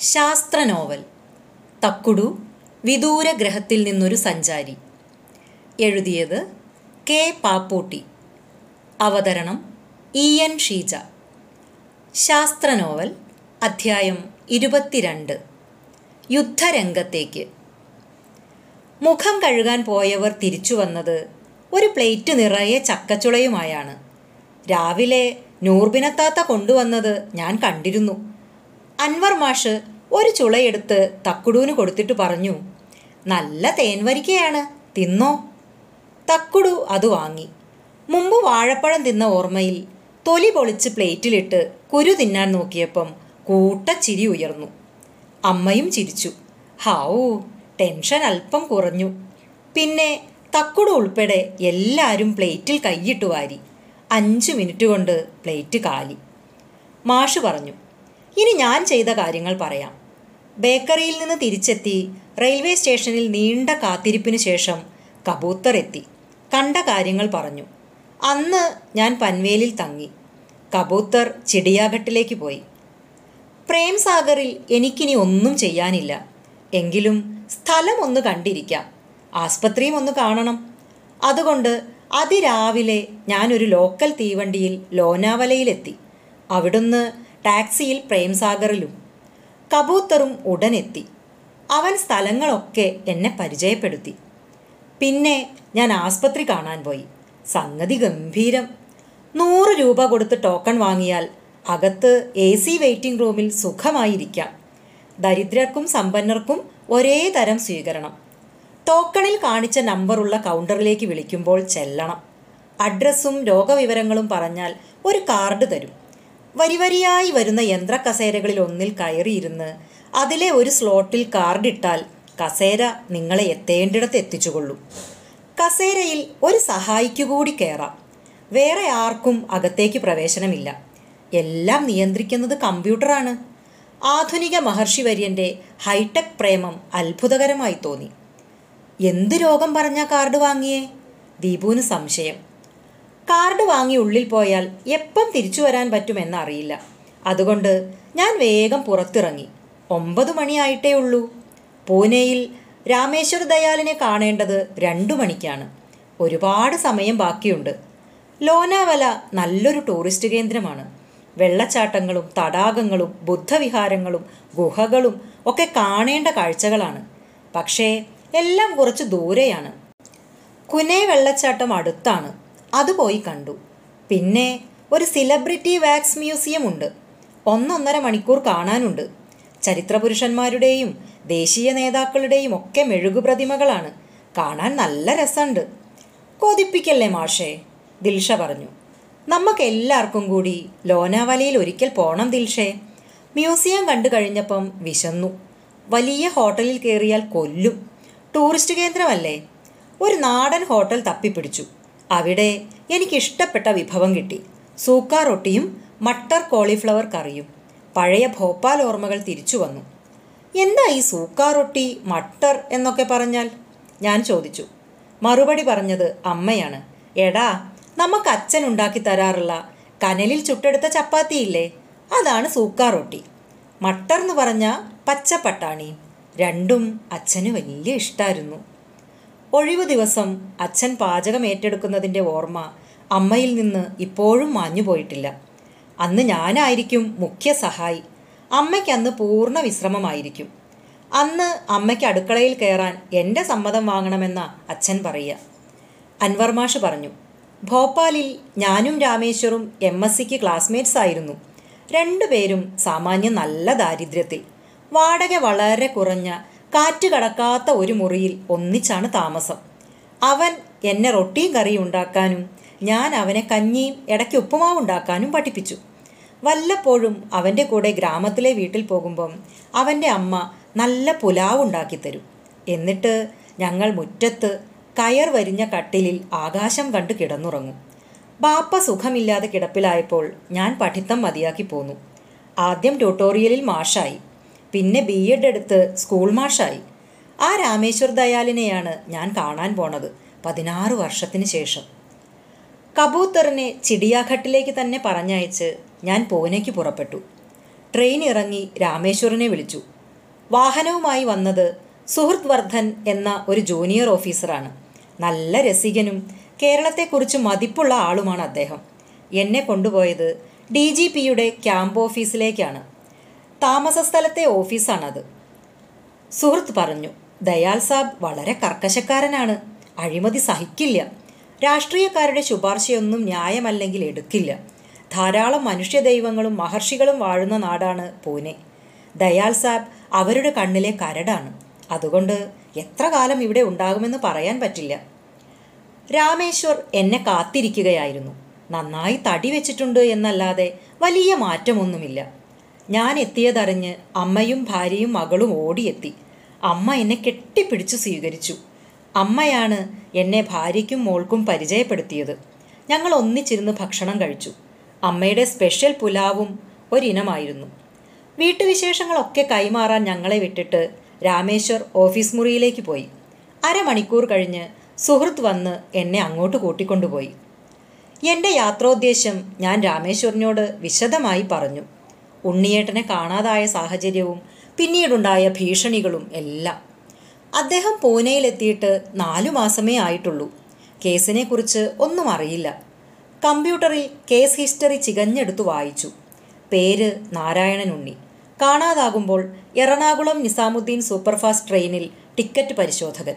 ശാസ്ത്ര നോവൽ തക്കുടു വിദൂര ഗ്രഹത്തിൽ നിന്നൊരു സഞ്ചാരി. എഴുതിയത് കെ പാപ്പൂട്ടി. അവതരണം ഇ എൻ ഷീജ. ശാസ്ത്ര നോവൽ അധ്യായം ഇരുപത്തിരണ്ട്. യുദ്ധരംഗത്തേക്ക്. മുഖം കഴുകാൻ പോയവർ തിരിച്ചു വന്നത് ഒരു പ്ലേറ്റ് നിറയെ ചക്കച്ചുളയുമായാണ്. രാവിലെ നൂർബിനത്താത്ത കൊണ്ടുവന്നത് ഞാൻ കണ്ടിരുന്നു. അൻവർ മാഷ് ഒരു ചുളയെടുത്ത് തക്കുടൂന് കൊടുത്തിട്ട് പറഞ്ഞു നല്ല തേൻവരിക്കയാണ് തിന്നോ? തക്കുടു അത് വാങ്ങി. മുമ്പ് വാഴപ്പഴം തിന്ന ഓർമ്മയിൽ തൊലി പൊളിച്ച് പ്ലേറ്റിലിട്ട് കുരു തിന്നാൻ നോക്കിയപ്പം കൂട്ടച്ചിരി ഉയർന്നു. അമ്മയും ചിരിച്ചു. ഹാവൂ ടെൻഷൻ അല്പം കുറഞ്ഞു. പിന്നെ തക്കുടു ഉൾപ്പെടെ എല്ലാവരും പ്ലേറ്റിൽ കൈയിട്ട് വാരി അഞ്ച് മിനിറ്റ് കൊണ്ട് പ്ലേറ്റ് കാലി. മാഷ് പറഞ്ഞു ഇനി ഞാൻ ചെയ്ത കാര്യങ്ങൾ പറയാം. ബേക്കറിയിൽ നിന്ന് തിരിച്ചെത്തി റെയിൽവേ സ്റ്റേഷനിൽ നീണ്ട കാത്തിരിപ്പിന് ശേഷം കബൂത്തർ എത്തി. കണ്ട കാര്യങ്ങൾ പറഞ്ഞു. അന്ന് ഞാൻ പൻവേലിൽ തങ്ങി. കബൂത്തർ ചിടിയാഘട്ടിലേക്ക് പോയി. പ്രേംസാഗറിൽ എനിക്കിനി ഒന്നും ചെയ്യാനില്ല. എങ്കിലും സ്ഥലം ഒന്ന് കണ്ടിരിക്കാം. ആസ്പത്രിയും ഒന്ന് കാണണം. അതുകൊണ്ട് അതിരാവിലെ ഞാനൊരു ലോക്കൽ തീവണ്ടിയിൽ ലോനാവലയിലെത്തി. അവിടുന്ന് ടാക്സിയിൽ പ്രേംസാഗറിലും കബൂത്തറും ഉടനെത്തി. അവൻ സ്ഥലങ്ങളൊക്കെ എന്നെ പരിചയപ്പെടുത്തി. പിന്നെ ഞാൻ ആസ്പത്രി കാണാൻ പോയി. സംഗതി ഗംഭീരം. നൂറ് രൂപ കൊടുത്ത് ടോക്കൺ വാങ്ങിയാൽ അകത്ത് എ സി വെയിറ്റിംഗ് റൂമിൽ സുഖമായിരിക്കാം. ദരിദ്രർക്കും സമ്പന്നർക്കും ഒരേ തരം സ്വീകരണം. ടോക്കണിൽ കാണിച്ച നമ്പറുള്ള കൗണ്ടറിലേക്ക് വിളിക്കുമ്പോൾ ചെല്ലണം. അഡ്രസ്സും രോഗവിവരങ്ങളും പറഞ്ഞാൽ ഒരു കാർഡ് തരും. വരിവരിയായി വരുന്ന യന്ത്രകസേരകളിൽ ഒന്നിൽ കയറിയിരുന്ന് അതിലെ ഒരു സ്ലോട്ടിൽ കാർഡിട്ടാൽ കസേര നിങ്ങളെ എത്തേണ്ടിടത്ത് എത്തിച്ചുകൊള്ളും. കസേരയിൽ ഒരു സഹായിക്കു കൂടി കയറാം വേറെ ആർക്കും അകത്തേക്ക് പ്രവേശനമില്ല. എല്ലാം നിയന്ത്രിക്കുന്നത് കമ്പ്യൂട്ടറാണ്. ആധുനിക മഹർഷി വര്യന്റെ ഹൈടെക് പ്രേമം അത്ഭുതകരമായി തോന്നി. എന്ത് രോഗം പറഞ്ഞ കാർഡ് വാങ്ങിയേ? ദീപുവിന് സംശയം. കാർഡ് വാങ്ങി ഉള്ളിൽ പോയാൽ എപ്പം തിരിച്ചു വരാൻ പറ്റുമെന്നറിയില്ല അതുകൊണ്ട് ഞാൻ വേഗം പുറത്തിറങ്ങി. ഒമ്പത് മണിയായിട്ടേ ഉള്ളൂ. പൂനെയിൽ രാമേശ്വര ദയാലിനെ കാണേണ്ടത് രണ്ടു മണിക്കാണ്. ഒരുപാട് സമയം ബാക്കിയുണ്ട്. ലോനാവല നല്ലൊരു ടൂറിസ്റ്റ് കേന്ദ്രമാണ്. വെള്ളച്ചാട്ടങ്ങളും തടാകങ്ങളും ബുദ്ധവിഹാരങ്ങളും ഗുഹകളും ഒക്കെ കാണേണ്ട കാഴ്ചകളാണ്. പക്ഷേ എല്ലാം കുറച്ച് ദൂരെയാണ്. കുനേ വെള്ളച്ചാട്ടം അടുത്താണ്. അത് പോയി കണ്ടു. പിന്നെ ഒരു സെലിബ്രിറ്റി വാക്സ് മ്യൂസിയം ഉണ്ട്. ഒന്നൊന്നര മണിക്കൂർ കാണാനുണ്ട്. ചരിത്രപുരുഷന്മാരുടെയും ദേശീയ നേതാക്കളുടെയും ഒക്കെ മെഴുകു പ്രതിമകളാണ് കാണാൻ നല്ല രസമുണ്ട്. കൊതിപ്പിക്കല്ലേ മാഷേ? ദിൽഷ പറഞ്ഞു. നമുക്ക് എല്ലാവർക്കും കൂടി ലോനാവലയിൽ ഒരിക്കൽ പോണം ദിൽഷേ. മ്യൂസിയം കണ്ടു കഴിഞ്ഞപ്പം വിശന്നു. വലിയ ഹോട്ടലിൽ കയറിയാൽ കൊല്ലും. ടൂറിസ്റ്റ് കേന്ദ്രമല്ലേ? ഒരു നാടൻ ഹോട്ടൽ തപ്പിപ്പിടിച്ചു. അവിടെ എനിക്കിഷ്ടപ്പെട്ട വിഭവം കിട്ടി. സൂക്ക റൊട്ടിയും മട്ടർ കോളിഫ്ലവർ കറിയും. പഴയ ഭോപ്പാൽ ഓർമ്മകൾ തിരിച്ചു വന്നു. എന്താ ഈ സൂക്ക റൊട്ടി മട്ടർ എന്നൊക്കെ പറഞ്ഞാൽ? ഞാൻ ചോദിച്ചു. മറുപടി പറഞ്ഞത് അമ്മയാണ്. എടാ നമുക്ക് അച്ഛൻ ഉണ്ടാക്കി തരാറുള്ള കനലിൽ ചുട്ടെടുത്ത ചപ്പാത്തിയില്ലേ അതാണ് സൂക്ക റൊട്ടി മട്ടർ എന്ന് പറഞ്ഞ പച്ചപ്പട്ടാണി. രണ്ടും അച്ഛന് വലിയ ഇഷ്ടമായിരുന്നു ഒഴിവു ദിവസം അച്ഛൻ പാചകം ഏറ്റെടുക്കുന്നതിന്റെ ഓർമ്മ അമ്മയിൽ നിന്ന് ഇപ്പോഴും മാഞ്ഞുപോയിട്ടില്ല അന്ന് ഞാനായിരിക്കും മുഖ്യ സഹായി. അമ്മയ്ക്ക് അന്ന് പൂർണ വിശ്രമമായിരിക്കും. അന്ന് അമ്മയ്ക്ക് അടുക്കളയിൽ കയറാൻ എന്റെ സമ്മതം വാങ്ങണമെന്ന അച്ഛൻ പറയുക. അൻവർമാഷ് പറഞ്ഞു ഭോപ്പാലിൽ ഞാനും രാമേശ്വറും എം എസ് സിക്ക് ക്ലാസ്മേറ്റ്സ് ആയിരുന്നു. രണ്ടുപേരും സാമാന്യം നല്ല ദാരിദ്ര്യത്തിൽ. വാടക വളരെ കുറഞ്ഞ കാറ്റ് കടക്കാത്ത ഒരു മുറിയിൽ ഒന്നിച്ചാണ് താമസം. അവൻ എന്നെ റൊട്ടിയും കറിയും ഉണ്ടാക്കാനും ഞാൻ അവനെ കഞ്ഞിയും ഇടയ്ക്ക് ഉപ്പുമാവ് ഉണ്ടാക്കാനും പഠിപ്പിച്ചു. വല്ലപ്പോഴും അവന്റെ കൂടെ ഗ്രാമത്തിലെ വീട്ടിൽ പോകുമ്പം അവന്റെ അമ്മ നല്ല പുലാവ് ഉണ്ടാക്കി തരും. എന്നിട്ട് ഞങ്ങൾ മുറ്റത്ത് കയർ വരിഞ്ഞ കട്ടിലിൽ ആകാശം കണ്ട് കിടന്നുറങ്ങും. ബാപ്പ സുഖമില്ലാതെ കിടപ്പിലായപ്പോൾ ഞാൻ പഠിത്തം മതിയാക്കി പോന്നു. ആദ്യം ട്യൂട്ടോറിയലിൽ മാഷായി. പിന്നെ ബി എഡ് എടുത്ത് സ്കൂൾ മാഷായി ആ രാമേശ്വർ ദയാലിനെയാണ് ഞാൻ കാണാൻ പോണത് പതിനാറ് വർഷത്തിന് ശേഷം. കബൂത്തറിനെ ചിടിയാഘട്ടിലേക്ക് തന്നെ പറഞ്ഞയച്ച് ഞാൻ പൂനെക്ക് പുറപ്പെട്ടു. ട്രെയിൻ ഇറങ്ങി രാമേശ്വരനെ വിളിച്ചു. വാഹനവുമായി വന്നത് സുഹൃത് വർദ്ധൻ എന്ന ഒരു ജൂനിയർ ഓഫീസറാണ് നല്ല രസികനും കേരളത്തെക്കുറിച്ച് മതിപ്പുള്ള ആളുമാണ് അദ്ദേഹം. എന്നെ കൊണ്ടുപോയത് ഡി ജി പിയുടെ ക്യാമ്പ് ഓഫീസിലേക്കാണ് താമസ സ്ഥലത്തെ ഓഫീസാണത്. സുഹൃത്ത് പറഞ്ഞു ദയാൽ സാബ് വളരെ കർക്കശക്കാരനാണ്. അഴിമതി സഹിക്കില്ല. രാഷ്ട്രീയക്കാരുടെ ശുപാർശയൊന്നും ന്യായമല്ലെങ്കിൽ എടുക്കില്ല. ധാരാളം മനുഷ്യ ദൈവങ്ങളും മഹർഷികളും വാഴുന്ന നാടാണ് പൂനെ. ദയാൽ സാബ് അവരുടെ കണ്ണിലെ കരടാണ്. അതുകൊണ്ട് എത്ര കാലം ഇവിടെ ഉണ്ടാകുമെന്ന് പറയാൻ പറ്റില്ല. രാമേശ്വർ എന്നെ കാത്തിരിക്കുകയായിരുന്നു. നന്നായി തടി വെച്ചിട്ടുണ്ട് എന്നല്ലാതെ വലിയ മാറ്റമൊന്നുമില്ല. ഞാൻ എത്തിയതറിഞ്ഞ് അമ്മയും ഭാര്യയും മകളും ഓടിയെത്തി. അമ്മ എന്നെ കെട്ടിപ്പിടിച്ചു സ്വീകരിച്ചു. അമ്മയാണ് എന്നെ ഭാര്യയ്ക്കും മോൾക്കും പരിചയപ്പെടുത്തിയത്. ഞങ്ങൾ ഒന്നിച്ചിരുന്ന് ഭക്ഷണം കഴിച്ചു. അമ്മയുടെ സ്പെഷ്യൽ പുലാവും ഒരിനമായിരുന്നു. വീട്ടുവിശേഷങ്ങളൊക്കെ കൈമാറാൻ ഞങ്ങളെ വിട്ടിട്ട് രാമേശ്വർ ഓഫീസ് മുറിയിലേക്ക് പോയി. അരമണിക്കൂർ കഴിഞ്ഞ് സുഹൃത്ത് വന്ന് എന്നെ അങ്ങോട്ട് കൂട്ടിക്കൊണ്ടുപോയി. എന്റെ യാത്രോദ്ദേശ്യം ഞാൻ രാമേശ്വറിനോട് വിശദമായി പറഞ്ഞു. ഉണ്ണിയേട്ടനെ കാണാതായ സാഹചര്യവും പിന്നീടുണ്ടായ ഭീഷണികളും എല്ലാം അദ്ദേഹം പൂനെയിലെത്തിയിട്ട് നാലു മാസമേ ആയിട്ടുള്ളൂ. കേസിനെക്കുറിച്ച് ഒന്നും അറിയില്ല. കമ്പ്യൂട്ടറിൽ കേസ് ഹിസ്റ്ററി ചികഞ്ഞെടുത്തു വായിച്ചു. പേര് നാരായണൻ ഉണ്ണി. കാണാതാകുമ്പോൾ എറണാകുളം നിസാമുദ്ദീൻ സൂപ്പർഫാസ്റ്റ് ട്രെയിനിൽ ടിക്കറ്റ് പരിശോധകൻ.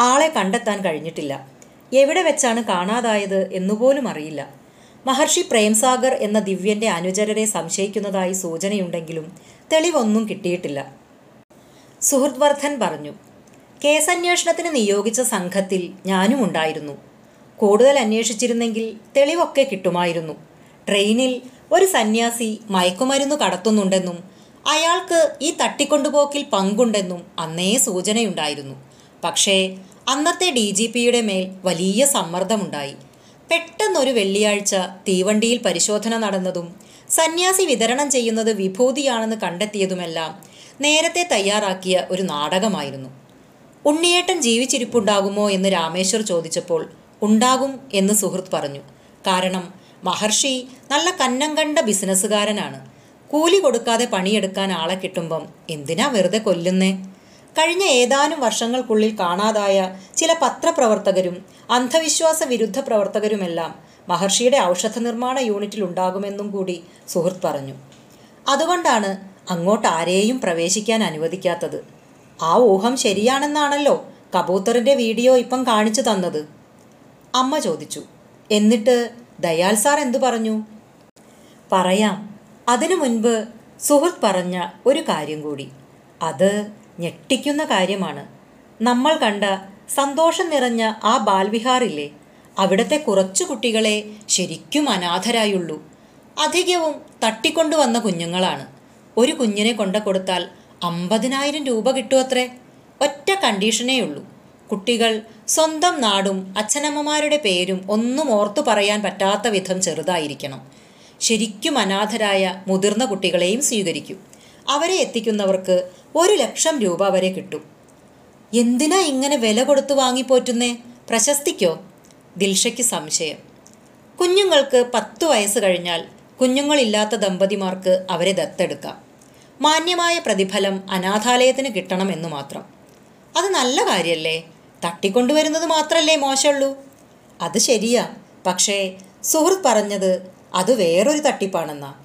ആളെ കണ്ടെത്താൻ കഴിഞ്ഞിട്ടില്ല. എവിടെ വെച്ചാണ് കാണാതായത് എന്നുപോലും അറിയില്ല. മഹർഷി പ്രേംസാഗർ എന്ന ദിവ്യന്റെ അനുചരരെ സംശയിക്കുന്നതായി സൂചനയുണ്ടെങ്കിലും തെളിവൊന്നും കിട്ടിയിട്ടില്ല. സുഹൃദ്വർദ്ധൻ പറഞ്ഞു കേസന്വേഷണത്തിന് നിയോഗിച്ച സംഘത്തിൽ ഞാനും ഉണ്ടായിരുന്നു. കൂടുതൽ അന്വേഷിച്ചിരുന്നെങ്കിൽ തെളിവൊക്കെ കിട്ടുമായിരുന്നു. ട്രെയിനിൽ ഒരു സന്യാസി മയക്കുമരുന്ന് കടത്തുന്നുണ്ടെന്നും അയാൾക്ക് ഈ തട്ടിക്കൊണ്ടുപോക്കിൽ പങ്കുണ്ടെന്നും അന്നേ സൂചനയുണ്ടായിരുന്നു. പക്ഷേ അന്നത്തെ ഡി ജി പിയുടെ മേൽ വലിയ സമ്മർദ്ദമുണ്ടായി. പെട്ടെന്നൊരു വെള്ളിയാഴ്ച തീവണ്ടിയിൽ പരിശോധന നടന്നതും സന്യാസി വിതരണം ചെയ്യുന്നത് വിഭൂതിയാണെന്ന് കണ്ടെത്തിയതുമെല്ലാം നേരത്തെ തയ്യാറാക്കിയ ഒരു നാടകമായിരുന്നു. ഉണ്ണിയേട്ടൻ ജീവിച്ചിരിപ്പുണ്ടാകുമോ എന്ന് രാമേശ്വർ ചോദിച്ചപ്പോൾ ഉണ്ടാകും എന്ന് സുഹൃത്ത് പറഞ്ഞു. കാരണം മഹർഷി നല്ല കന്നം കണ്ട ബിസിനസ്സുകാരനാണ്. കൂലി കൊടുക്കാതെ പണിയെടുക്കാൻ ആളെ കിട്ടുമ്പം എന്തിനാ വെറുതെ കൊല്ലുന്നേ? കഴിഞ്ഞ ഏതാനും വർഷങ്ങൾക്കുള്ളിൽ കാണാതായ ചില പത്രപ്രവർത്തകരും അന്ധവിശ്വാസ വിരുദ്ധ പ്രവർത്തകരുമെല്ലാം മഹർഷിയുടെ ഔഷധ നിർമ്മാണ യൂണിറ്റിൽ ഉണ്ടാകുമെന്നും കൂടി സുഹൃത്ത് പറഞ്ഞു. അതുകൊണ്ടാണ് അങ്ങോട്ട് ആരെയും പ്രവേശിക്കാൻ അനുവദിക്കാത്തത്. ആ ഊഹം ശരിയാണെന്നാണല്ലോ കബൂത്തറിന്റെ വീഡിയോ ഇപ്പം കാണിച്ചു തന്നത്. അമ്മ ചോദിച്ചു. എന്നിട്ട് ദയാൽ സാർ എന്തു പറഞ്ഞു? പറയാം. അതിനു മുൻപ് സുഹൃത്ത് പറഞ്ഞ ഒരു കാര്യം കൂടി. അത് ഞെട്ടിക്കുന്ന കാര്യമാണ്. നമ്മൾ കണ്ട സന്തോഷം നിറഞ്ഞ ആ ബാൽവിഹാറില്ലേ? അവിടത്തെ കുറച്ചു കുട്ടികളെ ശരിക്കും അനാഥരായുള്ളൂ. അധികവും തട്ടിക്കൊണ്ടുവന്ന കുഞ്ഞുങ്ങളാണ്. ഒരു കുഞ്ഞിനെ കൊണ്ട കൊടുത്താൽ അമ്പതിനായിരം രൂപ കിട്ടുമത്രേ ഒറ്റ കണ്ടീഷനേ ഉള്ളൂ. കുട്ടികൾ സ്വന്തം നാടും അച്ഛനമ്മമാരുടെ പേരും ഒന്നും ഓർത്തു പറയാൻ പറ്റാത്ത വിധം ചെറുതായിരിക്കണം. ശരിക്കും അനാഥരായ മുതിർന്ന കുട്ടികളെയും സ്വീകരിക്കും. അവരെ എത്തിക്കുന്നവർക്ക് ഒരു ലക്ഷം രൂപ വരെ കിട്ടും. എന്തിനാ ഇങ്ങനെ വില കൊടുത്തു വാങ്ങിപ്പോറ്റുന്നേ? പ്രശസ്തിക്കോ? ദിൽഷയ്ക്ക് സംശയം. കുഞ്ഞുങ്ങൾക്ക് പത്തു വയസ്സ് കഴിഞ്ഞാൽ കുഞ്ഞുങ്ങളില്ലാത്ത ദമ്പതിമാർക്ക് അവരെ ദത്തെടുക്കാം. മാന്യമായ പ്രതിഫലം അനാഥാലയത്തിന് കിട്ടണമെന്ന് മാത്രം. അത് നല്ല കാര്യമല്ലേ തട്ടിക്കൊണ്ടുവരുന്നത് മാത്രമല്ലേ മോശമുള്ളൂ അത് ശരിയാ. പക്ഷേ സുഹൃത്ത് പറഞ്ഞത് അത് വേറൊരു തട്ടിപ്പാണെന്നാ.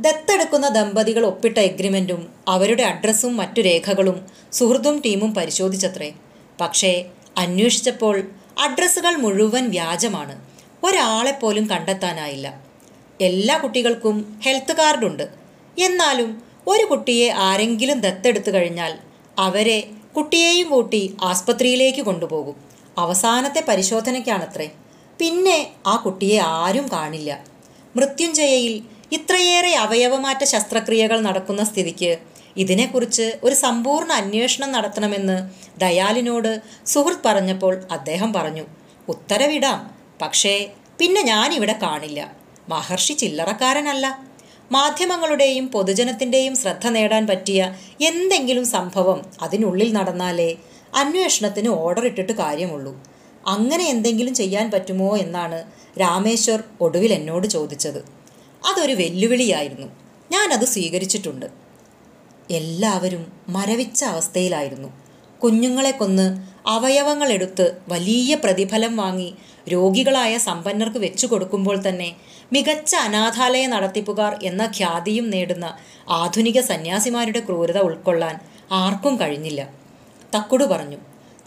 ദത്തെടുക്കുന്ന ദമ്പതികൾ ഒപ്പിട്ട എഗ്രിമെന്റും അവരുടെ അഡ്രസ്സും മറ്റു രേഖകളും സുഹൃത്തും ടീമും പരിശോധിച്ചത്രേ. പക്ഷേ അന്വേഷിച്ചപ്പോൾ അഡ്രസ്സുകൾ മുഴുവൻ വ്യാജമാണ്. ഒരാളെപ്പോലും കണ്ടെത്താനായില്ല. എല്ലാ കുട്ടികൾക്കും ഹെൽത്ത് കാർഡുണ്ട് എന്നാലും ഒരു കുട്ടിയെ ആരെങ്കിലും ദത്തെടുത്തു കഴിഞ്ഞാൽ അവരെ കുട്ടിയെയും കൂട്ടി ആസ്പത്രിയിലേക്ക് കൊണ്ടുപോകും. അവസാനത്തെ പരിശോധനയ്ക്കാണത്രേ. പിന്നെ ആ കുട്ടിയെ ആരും കാണില്ല. മൃത്യുഞ്ജയയിൽ ഇത്രയേറെ അവയവമാറ്റ ശസ്ത്രക്രിയകൾ നടക്കുന്ന സ്ഥിതിക്ക് ഇതിനെക്കുറിച്ച് ഒരു സമ്പൂർണ അന്വേഷണം നടത്തണമെന്ന് ദയാലിനോട് സുഹൃത്ത് പറഞ്ഞപ്പോൾ അദ്ദേഹം പറഞ്ഞു ഉത്തരവിടാം. പക്ഷേ പിന്നെ ഞാനിവിടെ കാണില്ല. മഹർഷി ചില്ലറക്കാരനല്ല. മാധ്യമങ്ങളുടെയും പൊതുജനത്തിന്റെയും ശ്രദ്ധ നേടാൻ പറ്റിയ എന്തെങ്കിലും സംഭവം അതിനുള്ളിൽ നടന്നാലേ അന്വേഷണത്തിന് ഓർഡർ ഇട്ടിട്ട് കാര്യമുള്ളൂ. അങ്ങനെ എന്തെങ്കിലും ചെയ്യാൻ പറ്റുമോ? എന്നാണ് രാമേശ്വർ ഒടുവിൽ എന്നോട് ചോദിച്ചത്. അതൊരു വെല്ലുവിളിയായിരുന്നു. ഞാനത് സ്വീകരിച്ചിട്ടുണ്ട്. എല്ലാവരും മരവിച്ച അവസ്ഥയിലായിരുന്നു. കുഞ്ഞുങ്ങളെ കൊന്ന് അവയവങ്ങളെടുത്ത് വലിയ പ്രതിഫലം വാങ്ങി രോഗികളായ സമ്പന്നർക്ക് വെച്ചു കൊടുക്കുമ്പോൾ തന്നെ മികച്ച അനാഥാലയ നടത്തിപ്പുകാർ എന്ന ഖ്യാതിയും നേടുന്ന ആധുനിക സന്യാസിമാരുടെ ക്രൂരത ഉൾക്കൊള്ളാൻ ആർക്കും കഴിഞ്ഞില്ല. തക്കുടു പറഞ്ഞു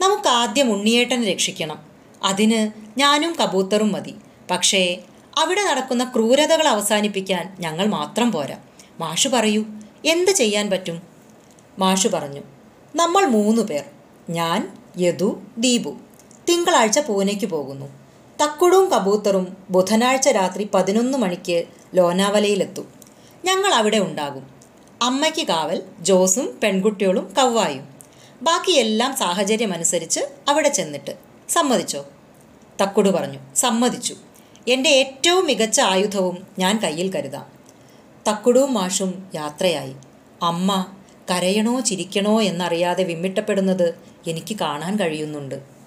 നമുക്ക് ആദ്യം ഉണ്ണിയേട്ടനെ രക്ഷിക്കണം. അതിന് ഞാനും കബൂത്തറും മതി. പക്ഷേ അവിടെ നടക്കുന്ന ക്രൂരതകൾ അവസാനിപ്പിക്കാൻ ഞങ്ങൾ മാത്രം പോരാ. മാഷു പറയൂ എന്ത് ചെയ്യാൻ പറ്റും? മാഷു പറഞ്ഞു നമ്മൾ മൂന്ന് പേർ ഞാൻ യദു ദീപു. തിങ്കളാഴ്ച പൂനെക്ക് പോകുന്നു. തക്കുടും കബൂത്തറും ബുധനാഴ്ച രാത്രി പതിനൊന്ന് മണിക്ക് ലോനാവലയിലെത്തും. ഞങ്ങൾ അവിടെ ഉണ്ടാകും. അമ്മയ്ക്ക് കാവൽ ജോസും പെൺകുട്ടികളും കവ്വായും ബാക്കിയെല്ലാം സാഹചര്യമനുസരിച്ച് അവിടെ ചെന്നിട്ട് സമ്മതിച്ചോ? തക്കുടു പറഞ്ഞു സമ്മതിച്ചു. എന്റെ ഏറ്റവും മികച്ച ആയുധവും ഞാൻ കയ്യിൽ കരുതാം. തക്കുടും മാഷും യാത്രയായി. അമ്മ കരയണോ ചിരിക്കണോ എന്നറിയാതെ വിമ്മിട്ടപ്പെടുന്നത് എനിക്ക് കാണാൻ കഴിയുന്നുണ്ട്.